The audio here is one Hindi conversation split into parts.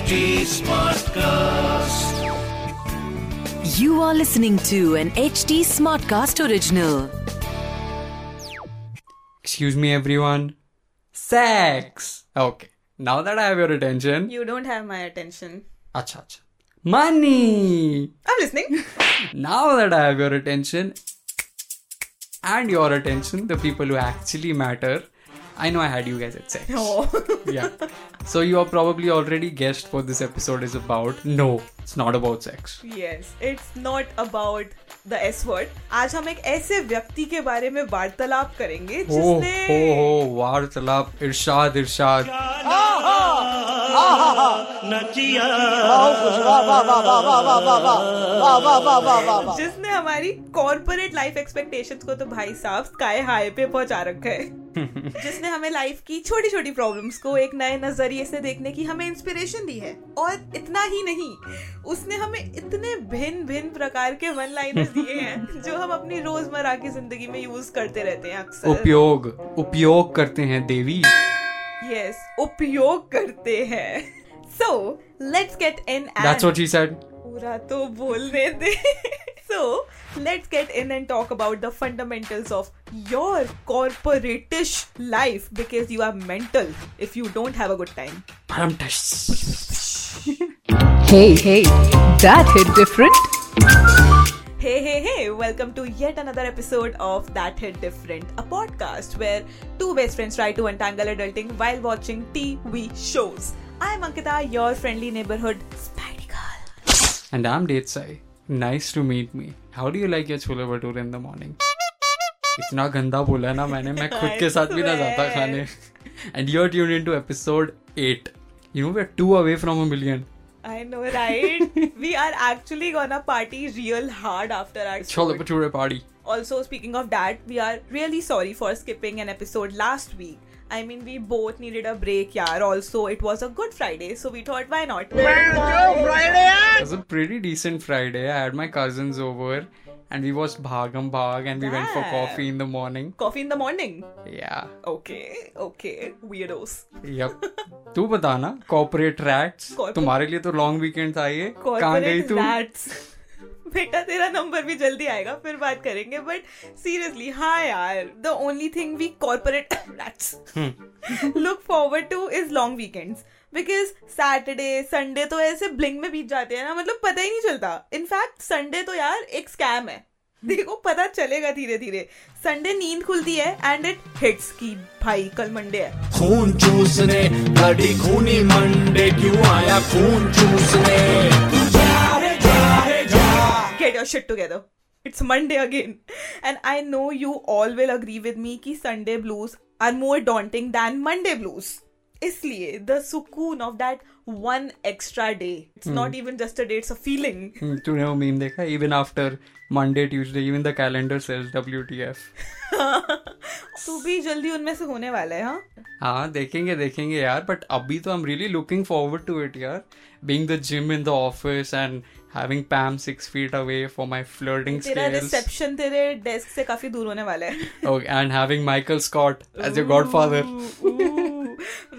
HT Smartcast. You are listening to an HD Smartcast original. Excuse me, everyone. Sex. Okay. Now that I have your attention. You don't have my attention. Acha, acha. Money. I'm listening. Now that I have your attention and your attention, the people who actually matter, I know I had you guys at sex. oh. Yeah. So you are probably already guessed what this episode is about. No, it's not about sex. yes, it's not about the S word. आज हम एक ऐसे व्यक्ति के बारे में वार्तालाप करेंगे हो हो जिसने हो वार्तालाप इरशाद इरशाद नचिया जिसने हमारी कॉर्पोरेट लाइफ एक्सपेक्टेशंस को तो भाई साहब स्काई हाई पे पहुंचा रखा है जिसने हमें लाइफ की छोटी छोटी प्रॉब्लम्स को एक नए नज़रिए से देखने की हमें इंस्पिरेशन दी है। और इतना ही नहीं उसने हमें इतने भिन्न भिन्न प्रकार के वन लाइनर्स दिए हैं जो हम अपनी रोज़मर्रा की ज़िंदगी में यूज़ करते रहते हैं अक्सर। उपयोग उपयोग करते हैं देवी। यस yes, उपयोग करते हैं। So let's get in That's what she said. पूरा तो बोलने दे so let's get in and talk about the fundamentals of your corporatish life because you are mental if you don't have a good time Hey, hey, that hit different. hey hey hey welcome to yet another episode of that hit different a podcast where two best friends try to untangle adulting while watching tv shows i'm ankita your friendly neighborhood spidey girl And I'm Detsai Nice to meet me. How do you like your chole bhature in the morning? इतना गंदा बोला है ना मैंने मैं खुद के साथ भी ना जाता swear. खाने and you are tune into episode 8 you know we are two away from a million I know, right? we are actually gonna party real hard after our chole episode. Bhature party Also, speaking of that, we are really sorry for skipping an episode last week. I mean, we both needed a break, yeah. Also, it was a good Friday, so we thought, why not? It was a pretty decent Friday. I had my cousins over and we watched Bhagam Bhag and we went for Damn. coffee in the morning. Coffee in the morning. Yeah. Okay, okay, weirdos. Yep. तू बता ना कॉर्पोरेट रैट्स Corporate- तुम्हारे लिए तो लॉन्ग वीकेंड था ये कहाँ गई Corporate तू rats. बेटा तेरा नंबर भी जल्दी आएगा फिर बात करेंगे। बट सीरियसली हाँ यार the only thing we corporate look forward to is long weekends because Saturday Sunday तो ऐसे ब्लिंग में बीत जाते हैं ना मतलब पता ही नहीं चलता। इनफैक्ट संडे तो यार एक स्कैम है। देखो पता चलेगा धीरे धीरे संडे नींद खुलती है एंड इट हिट्स की भाई कल मंडे है। खून चूसने खूनी मंडे क्यों आया खून चूसने? Your shit together it's Monday again and I know you all will agree with me कि Sunday blues are more daunting than Monday blues इसलिए द सुकून of that one extra day it's not even just a day it's a feeling तूने वो मीम देखा? Even after Monday Tuesday even the calendar sells WTF तू भी जल्दी उनमें से होने वाला है हाँ? हाँ देखेंगे देखेंगे यार बट अभी तो I am really looking forward to it यार. Being the Jim in the office and having Pam six feet away for my flirting तेरा स्किल्स रिसेप्शन तेरे डेस्क से काफ़ी दूर होने वाला है and having Michael Scott as your godfather.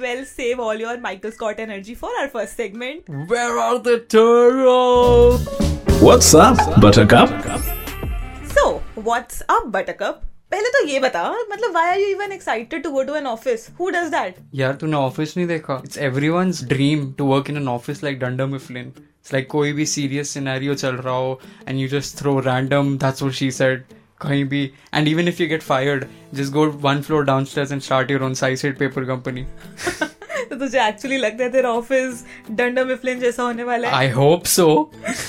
well, save all your Michael Scott energy for our first segment. Where are the turtles? What's up, Buttercup? So, what's up, Buttercup? पहले तो ये बता मतलब why are you even excited to go to an office? Who does that? यार तूने ऑफ़िस नहीं देखा? It's everyone's dream to work in an office like Dunder Mifflin it's like कोई भी सीरियस सिनेरियो चल रहा हो and you just throw random that's what she said कहीं भी. And even if you get fired just go one floor downstairs and start your own side paper company तो तुझे एक्चुअली लगता है तेरा ऑफ़िस डंडा मिफलिन जैसा होने वाला है? I hope so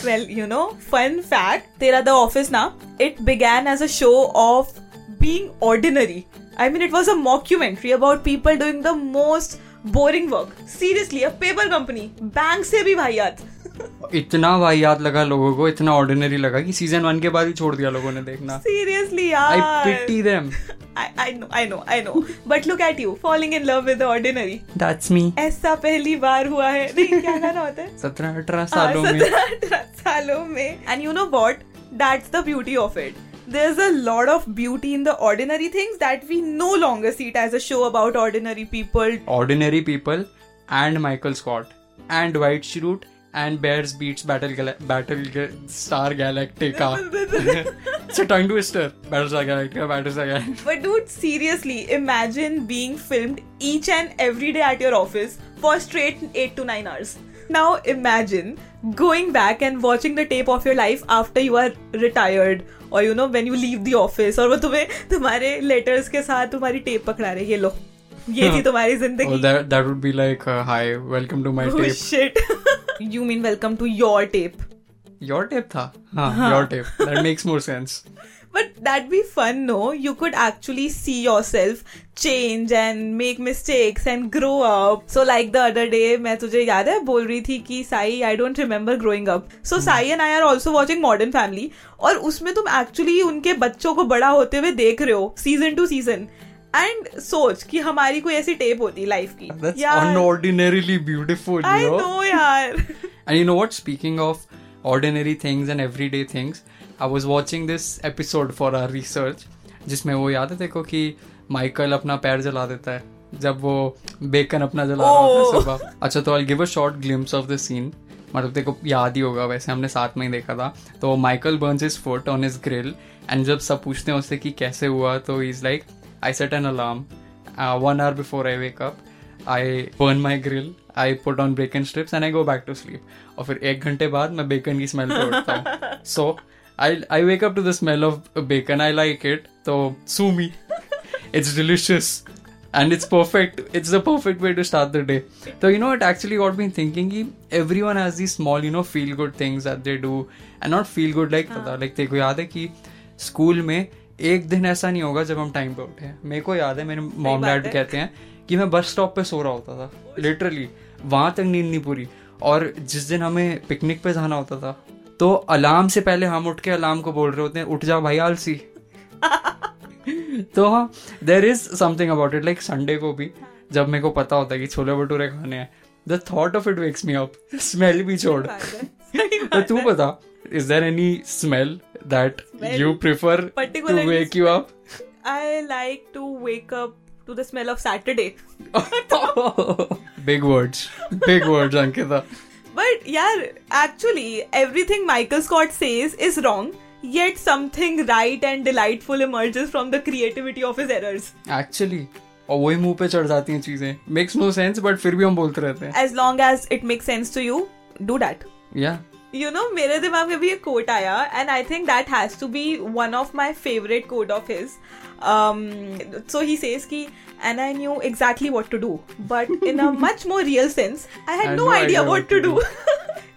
well you know fun fact तेरा द ऑफ़िस ना it began as a show of being ordinary. I mean, it was a mockumentary about people doing the most boring work. Seriously, a paper company. Bank se bhi bhaiyat. इतना वाहियात लगा लोगों को इतना ऑर्डिनरी लगा कि सीज़न वन के बाद ही छोड़ दिया लोगों ने देखना। सीरियसली यार. I pity them I know I know I know but look at you falling in love with ordinary that's me ऐसा पहली बार हुआ है। नहीं क्या कहना होता है? सत्रह अठारह हाँ, सालों में। सत्रह अठारह सालों में। And you know what that's the beauty of it there's a lot of beauty in the ordinary things that we no longer see it as a show about ordinary people ordinary people and Michael Scott. and White Chirrut and Bears beats Battle Gal- Battle Star Galactica. it's a tongue twister. Battlestar Galactica, Battlestar Galactica. But dude, seriously, imagine being filmed each and every day at your office for straight 8 to 9 hours. Now imagine going back and watching the tape of your life after you are retired or you know when you leave the office और वो तुम्हें तुम्हारे letters के साथ तुम्हारी tape पकड़ा रहे ये लो ये थी तुम्हारी Oh, ज़िंदगी that that would be like, uh, hi, welcome to my Oh tape. shit. you mean welcome to your tape. Your tape tha? Huh, your tape. That makes more sense. But that'd be fun, no? You could actually see yourself change and make mistakes and grow up. So like the other day, मैं तुझे याद है बोल रही थी कि Sai I don't remember growing up. So Sai and I are also watching Modern Family और उसमें तुम actually उनके बच्चों को बड़ा होते हुए देख रहे हो season to season. एंड सोच कि हमारी कोई ऐसी टेप होती लाइफ की That's यार unordinarily beautiful, you I know यार And you know what? Speaking of ordinary things and everyday things, I was watching this episode for our research जिसमें वो याद है देखो कि माइकल अपना पैर जला देता है जब वो बेकन अपना जला oh! रहा होता है Oh. सुबह। अच्छा तो I give a short glimpse of the scene मतलब देखो याद ही होगा वैसे हमने साथ में ही देखा था। तो Michael burns his foot on his grill and जब सब पूछते हैं उससे कि कैसे हुआ तो is like I set an alarm one hour before I wake up I burn my grill I put on bacon strips and I go back to sleep और फिर एक घंटे बाद मैं बेकन की स्मेल पे उठता हूँ। So I I wake up to the smell of bacon I like it तो sue me it's delicious and it's perfect it's the perfect way to start the day so you know it actually got me thinking everyone has these small you know feel good things that they do and not feel good like पता like तेरे को याद है कि स्कूल में एक दिन ऐसा नहीं होगा जब हम टाइम पे उठे मेरे को याद है मेरे मॉम डैड है। कहते हैं कि मैं बस स्टॉप पे सो रहा होता था लिटरली वहाँ तक नींद नहीं पूरी और जिस दिन हमें पिकनिक पे जाना होता था तो अलार्म से पहले हम उठ के अलार्म को बोल रहे होते हैं उठ जा भाई आलसी। तो हाँ there is something about it like Sunday को भी जब मेरे को पता होता है कि छोले भटूरे खाने हैं the thought of it wakes me up smell भी छोड़। तो तू बता is there any smell that you prefer to wake you up I like to wake up to the smell of Saturday. Big words big words Ankita But yeah, actually, everything Michael Scott says is wrong, yet something right and delightful emerges from the creativity of his errors. Actually और वही मुंह पे चढ़ जाती हैं चीजें मेक्स नो सेंस बट फिर भी हम बोलते रहते हैं As long as it makes sense to you, do that. या You know, मेरे दिमाग में भी एक कोट आया and I think that has to be one of my favorite quote of his. so he says की and I knew exactly what to do but in a much more real sense I had no idea what to do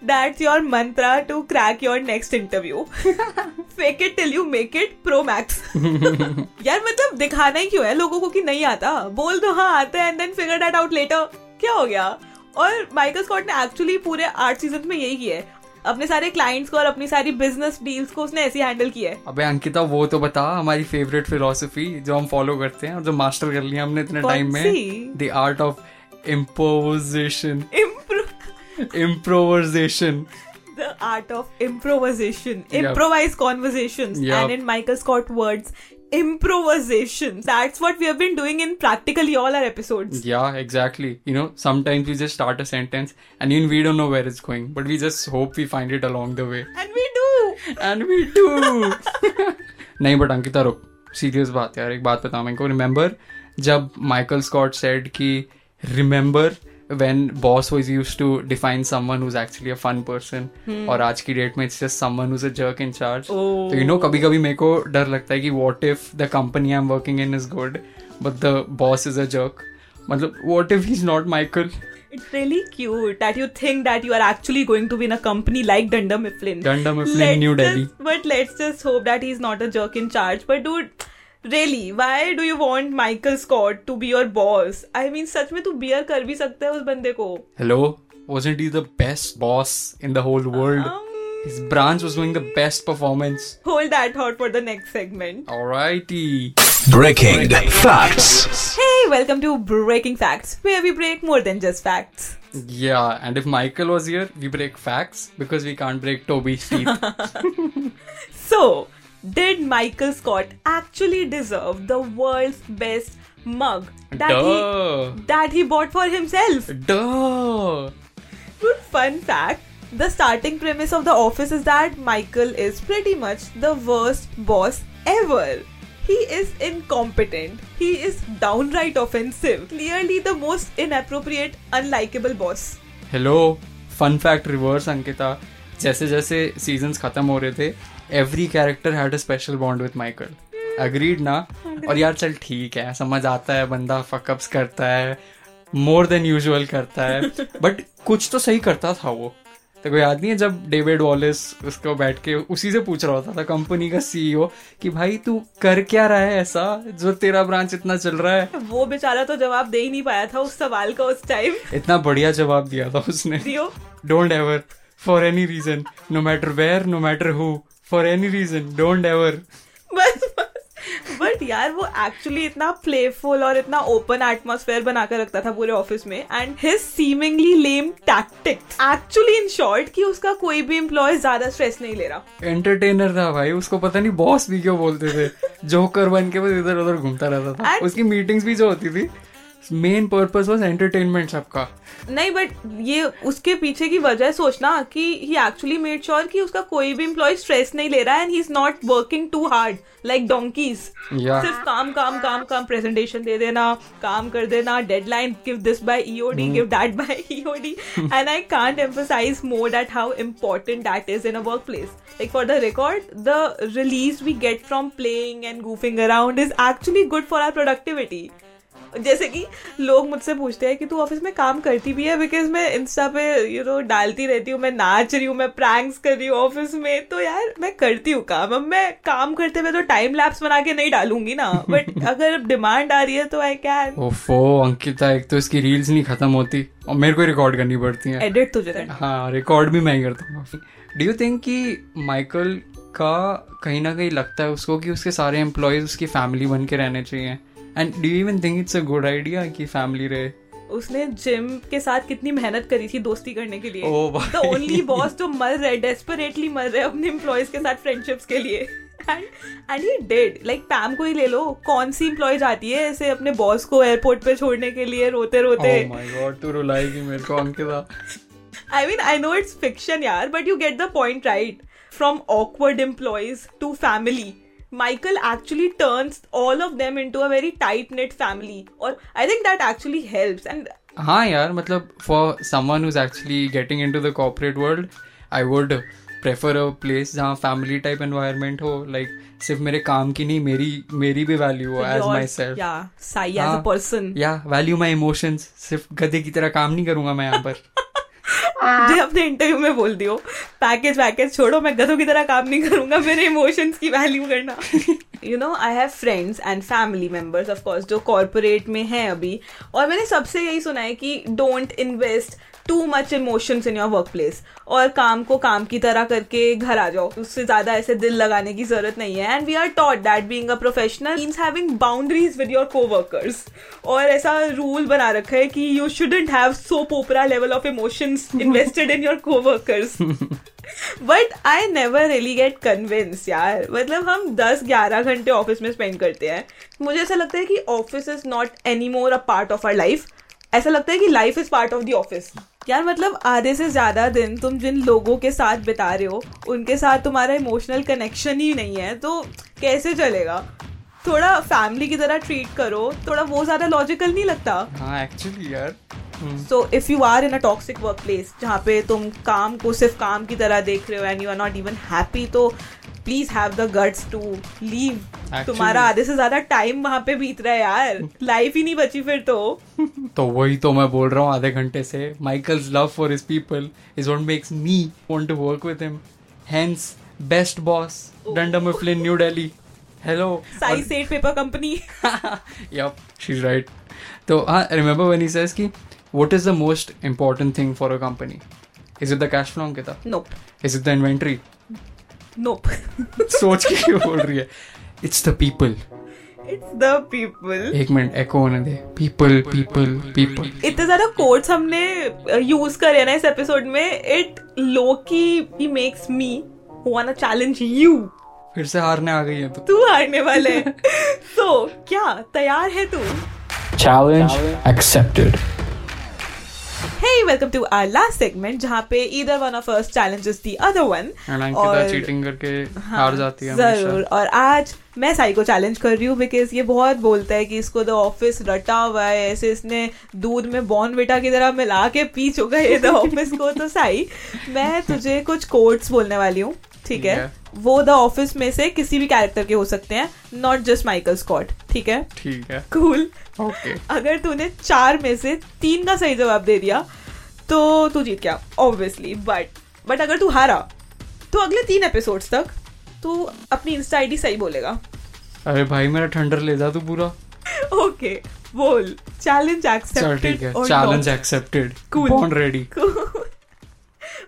that's your mantra to crack your next interview fake it till you make it pro max यार मतलब दिखाना ही क्यों है लोगों को कि नहीं आता? बोल दो हाँ आते हैं and then figure that out later क्या हो गया? और माइकल स्कॉट ने एक्चुअली पूरे आठ सीज़न में यही किया है। अपने सारे क्लाइंट्स को और अपनी सारी बिज़नेस डील्स को उसने ऐसे हैंडल किया है। अबे अंकिता वो तो बता हमारी फेवरेट फिलोसफी जो हम फॉलो करते हैं और जो मास्टर कर लिया हमने इतने टाइम में the art of imposition the art of improvisation. Yeah. improvise conversations. Yeah. and in michael scott words improvisation that's what we have been doing in practically all our episodes yeah exactly you know sometimes we just start a sentence and even we don't know where it's going but we just hope we find it along the way and we do and we do नहीं बट अंकिता रुक सीरियस बात है यार एक बात बता मेरे को रिमेम्बर जब माइकल स्कॉट सेड कि remember when boss was used to define someone who's actually a fun person hmm. और आज की डेट में it's just someone who's a jerk in charge Oh. तो you know कभी कभी मेरे को डर लगता है कि what if the company I'm working in is good but the boss is a jerk मतलब what if he's not Michael It's really cute that you think that you are actually going to be in a company like Dunder Mifflin. Dunder Mifflin, Let's New just- Delhi. But let's just hope that he's not a jerk in charge. But dude, really, why do you want Michael Scott to be your boss? I mean, सच में तू बियर कर भी सकता है उस बंदे को. hello wasn't he the best boss in the whole world Um, his branch was doing the best performance hold that thought for the next segment. Alrighty. Breaking facts. Hey, welcome to Breaking Facts, where we break more than just facts. Yeah, and if Michael was here, we break facts because we can't break Toby's teeth. So, did Michael Scott actually deserve the world's best mug that Duh. he that he bought for himself? Duh. Good fun fact. The starting premise of The Office is that Michael is pretty much the worst boss ever. He is incompetent. He is downright offensive. Clearly the most inappropriate, unlikable boss. Hello fun fact reverse Ankita जैसे जैसे सीजन्स खत्म हो रहे थे every character had a special bond with Michael agreed ना और यार चल ठीक है समझ आता है बंदा फकअप्स करता है मोर देन यूजुअल करता है बट कुछ तो सही करता था वो। तो कोई याद नहीं है जब डेविड वॉलिस उसको बैठ के उसी से पूछ रहा होता था कंपनी का सीईओ कि भाई तू कर क्या रहा है ऐसा जो तेरा ब्रांच इतना चल रहा है? वो बेचारा तो जवाब दे ही नहीं पाया था उस सवाल का उस टाइम इतना बढ़िया जवाब दिया था उसने। Don't ever for any reason no matter matter no matter matter who any reason reason ever बस बट यार वो एक्चुअली इतना प्लेफुल और इतना ओपन एटमोसफेयर बनाकर रखता था पूरे ऑफ़िस में and his seemingly lame tactics actually in short कि उसका कोई भी एम्प्लॉय ज़्यादा स्ट्रेस नहीं ले रहा। एंटरटेनर था भाई उसको पता नहीं बॉस भी क्यों बोलते थे। जोकर बन के बस इधर उधर घूमता रहता था। And- उसकी मीटिंग्स भी जो होती थी मेन पर्पस वाज एंटरटेनमेंट सबका। नहीं बट ये उसके पीछे की वजह सोचना कि ही एक्चुअली मेड श्योर कि उसका कोई भी एम्प्लॉय स्ट्रेस नहीं ले रहा है and he is not working too hard like donkeys सिर्फ़ काम काम काम काम प्रेजेंटेशन दे देना काम कर देना deadline give this by EOD give that by EOD and I can't emphasize more that how important that is in a workplace. Like for the record the release we get from playing and goofing around is actually good for our productivity जैसे कि लोग मुझसे पूछते हैं कि तू ऑफ़िस में काम करती भी है? बिकॉज़ मैं इंस्टा पे यू नो डालती रहती हूँ मैं नाच रही हूँ मैं प्रैंक्स कर रही हूँ ऑफ़िस में। तो यार मैं करती हूँ काम। अब मैं काम करते हुए तो टाइम लैप्स बना के नहीं डालूँगी ना। बट अगर डिमांड आ रही है तो आई कैन ओफो अंकिता एक तो इसकी रील्स नहीं खत्म होती। और मेरे को रिकॉर्ड करनी पड़ती है। एडिट तुझे हाँ रिकॉर्ड भी मैं करता हूँ डू यू थिंक कि माइकल का कहीं ना कहीं लगता है उसको कि उसके सारे एम्प्लॉयज़ उसकी फैमिली बन के रहने चाहिए? And do even think it's a good idea कि फैमिली रहे? उसने जिम के साथ कितनी मेहनत करी थी दोस्ती करने के लिए। द ओनली बॉस जो मर रहे डेस्परेटली मर रहे अपने एम्प्लॉयज़ के साथ फ्रेंडशिप्स के लिए। And and he did like Pam को ही ले लो। कौन सी एम्प्लॉय जाती है ऐसे अपने बॉस को एयरपोर्ट पे छोड़ने के लिए रोते रोते? Oh my god, तू रुलाएगी मेरे को Ankita. I mean, I know it's fiction, yaar, but you get Michael actually turns all of them into a very tight knit family. Or I think that actually helps. And हाँ यार मतलब for someone who's actually getting into the corporate world I would prefer a place जहाँ family type environment हो like सिर्फ़ मेरे काम की नहीं मेरी मेरी भी वैल्यू हो as myself Yeah, Sai as a हाँ. person. या वैल्यू माई इमोशंस सिर्फ़ गधे की तरह काम नहीं करूँगा मैं यहाँ पर जो अपने इंटरव्यू में बोल दियो पैकेज वैकेज छोड़ो मैं गधों की तरह काम नहीं करूँगा मेरे इमोशंस की वैल्यू करना। You know I have friends and family members of course जो कॉर्पोरेट में हैं अभी। और मैंने सबसे यही सुना है कि don't invest too much emotions in your workplace और काम को काम की तरह करके घर आ जाओ। उससे ज़्यादा ऐसे दिल लगाने की ज़रूरत नहीं है। And we are taught that being a professional means having boundaries with your coworkers और ऐसा रूल बना रखा है कि you shouldn't have so proper level of emotions invested in your coworkers but I never really get convince यार। मतलब हम 10-11 घंटे ऑफ़िस में स्पेंड करते हैं। मुझे ऐसा लगता है कि office is not any more a part of our life ऐसा लगता है कि life is part of the office यार मतलब आधे से ज़्यादा दिन तुम जिन लोगों के साथ बिता रहे हो, उनके साथ तुम्हारा इमोशनल कनेक्शन ही नहीं है तो कैसे चलेगा? थोड़ा फैमिली की तरह ट्रीट करो, थोड़ा वो ज़्यादा लॉजिकल नहीं लगता? हाँ एक्चुअली यार so if you are in a toxic workplace जहाँ पे तुम काम को सिर्फ़ काम की तरह देख रहे हो and you are not even happy तो please have the guts to leave तुम्हारा आधे से ज़्यादा टाइम वहाँ पे बीत रहा है यार। लाइफ ही नहीं बची फिर तो। तो वही तो मैं बोल रहा हूँ आधे घंटे से Michael's love for his people is what makes me want to work with him hence best boss Dunder Mifflin New Delhi hello Sai set paper company yep she's right. so uh, remember when he says ki what is the most important thing for a company is it the cash flow ankita nope is it the inventory nope सोच के क्यों बोल रही है it's the people it's the people एक मिनट एको होने दे people people people इतने ज़्यादा कोट्स हमने यूज़ करे ना इस एपिसोड में it low key he makes me want challenge you फिर से हारने आ गई है तो तू हारने वाले तो क्या तैयार है तू Challenge accepted. Hey, welcome to our last जहाँ पे one of us challenges the other one. And Ankita cheating करके हार जाती है ज़रूर। और आज मैं साई को चैलेंज कर रही हूँ बिकॉज़ ये बहुत बोलता है कि इसको द ऑफ़िस रटा हुआ है ऐसे इसने दूध में बॉर्न बेटा की तरह मिला के पी चुका है द ऑफ़िस को। तो साई मैं तुझे कुछ कोट्स बोलने वाली हूँ ठीक है? वो द ऑफ़िस में से किसी भी कैरेक्टर के हो सकते हैं नॉट जस्ट माइकल स्कॉट ठीक है? ठीक है। कूल ओके अगर तूने चार में से तीन का सही जवाब दे दिया तो तू जीत गया ऑब्वियसली बट बट अगर तू हारा तो अगले तीन एपिसोड तक तू अपनी इंस्टा आईडी सही बोलेगा। अरे भाई मेरा थंडर ले जा तू पूरा। ओके बोल challenge accepted challenge accepted cool ready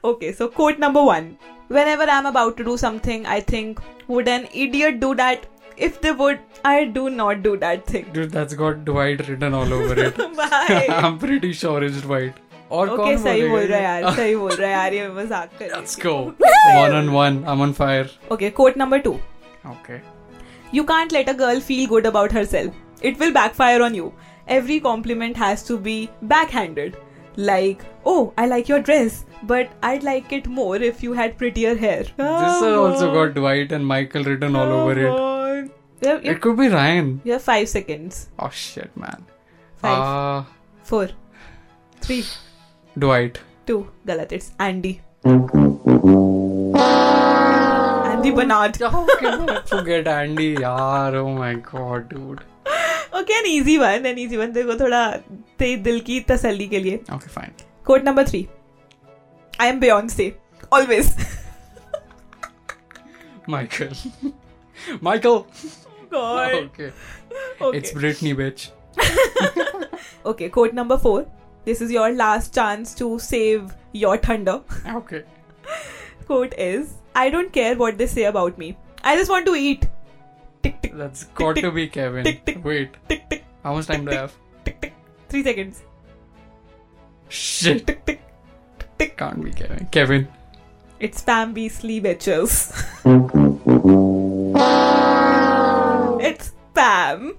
okay so quote number one whenever I am about to do something I think would an idiot do that if they would I do not do that thing that's got Dwight written all over it I am pretty sure it's right और ओके कौन सही बोल बोलेगा रहा है ये? यार सही बोल रहा है यार ये मज़ाक कर Let's go. One on one. I'm on fire. okay quote number two Okay. You can't let a girl feel good about herself. It will backfire on you. Every compliment has to be backhanded. Like, oh, I like your dress, but I'd like it more if you had prettier hair. This has also got Dwight and Michael written all over it. it. You have, you It could be Ryan. you have five seconds. Oh shit, man. Five. Uh, Four, three, Two. Galat, it's Andy. Andy Bernard. Okay, forget Andy. यार, oh my god, dude. Okay, an easy one. An easy one. देखो थोड़ा तेरे दिल की तसल्ली के लिए. Okay, fine. Quote number three. I am Beyonce. Always. Michael. Michael. God. Okay. Okay. It's Britney, bitch. okay, quote number four. This is your last chance to save your thunder. Okay. Quote is I don't care what they say about me. I just want to eat. Tick, tick, That's tick, got tick, to be Kevin. Tick, tick, Wait. Tick, tick, How much time do I have? Tick, tick. Three seconds. Shit. Tick, tick, tick. Can't be Kevin. Kevin. It's Pam Beasley, bitches. it's Pam.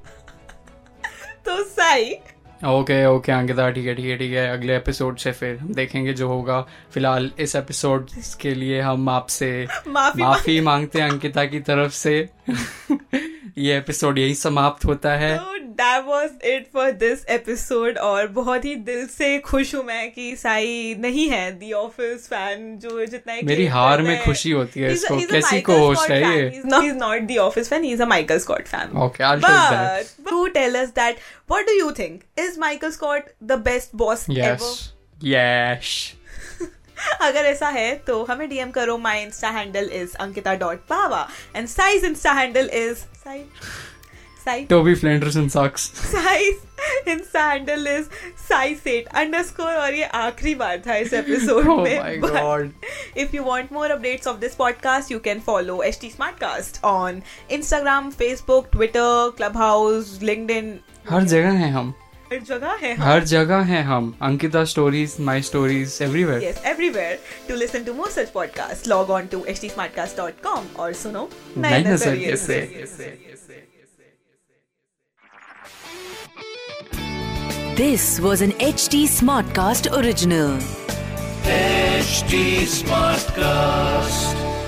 so, Sai, okay okay Ankita ठीक है ठीक है ठीक है। अगले एपिसोड से फिर देखेंगे जो होगा। फ़िलहाल इस एपिसोड के लिए हम आपसे माफ़ी माफ़ी मांगते हैं अंकिता की तरफ़ से। ये एपिसोड यही समाप्त होता है। That was it for this episode और बहुत ही दिल से खुश हूँ मैं कि साई नहीं है दी ऑफ़िस फ़ैन जो जितना मेरी हार में खुशी होती है इसको। कैसी को is not the office fan is a Michael Scott fan okay I that who what do you think is Michael Scott the best boss yes yes अगर ऐसा है तो हमें डीएम करो। My insta handle is Ankita dot Pawa and Sai's insta handle is Sai's Toby Flenders और ये आखिरी बार था इस एपिसोड oh में। If you want more update of this podcast you can follow H T smart on Instagram Facebook Twitter Clubhouse LinkedIn हर जगह है हम। हर जगह है हम. हर जगह है हम। Ankita stories my stories everywhere everywhere to listen to more such podcast log on to H smartcast.com और सुनो नई नज़रिए से this was an H D Smartcast original H T Smartcast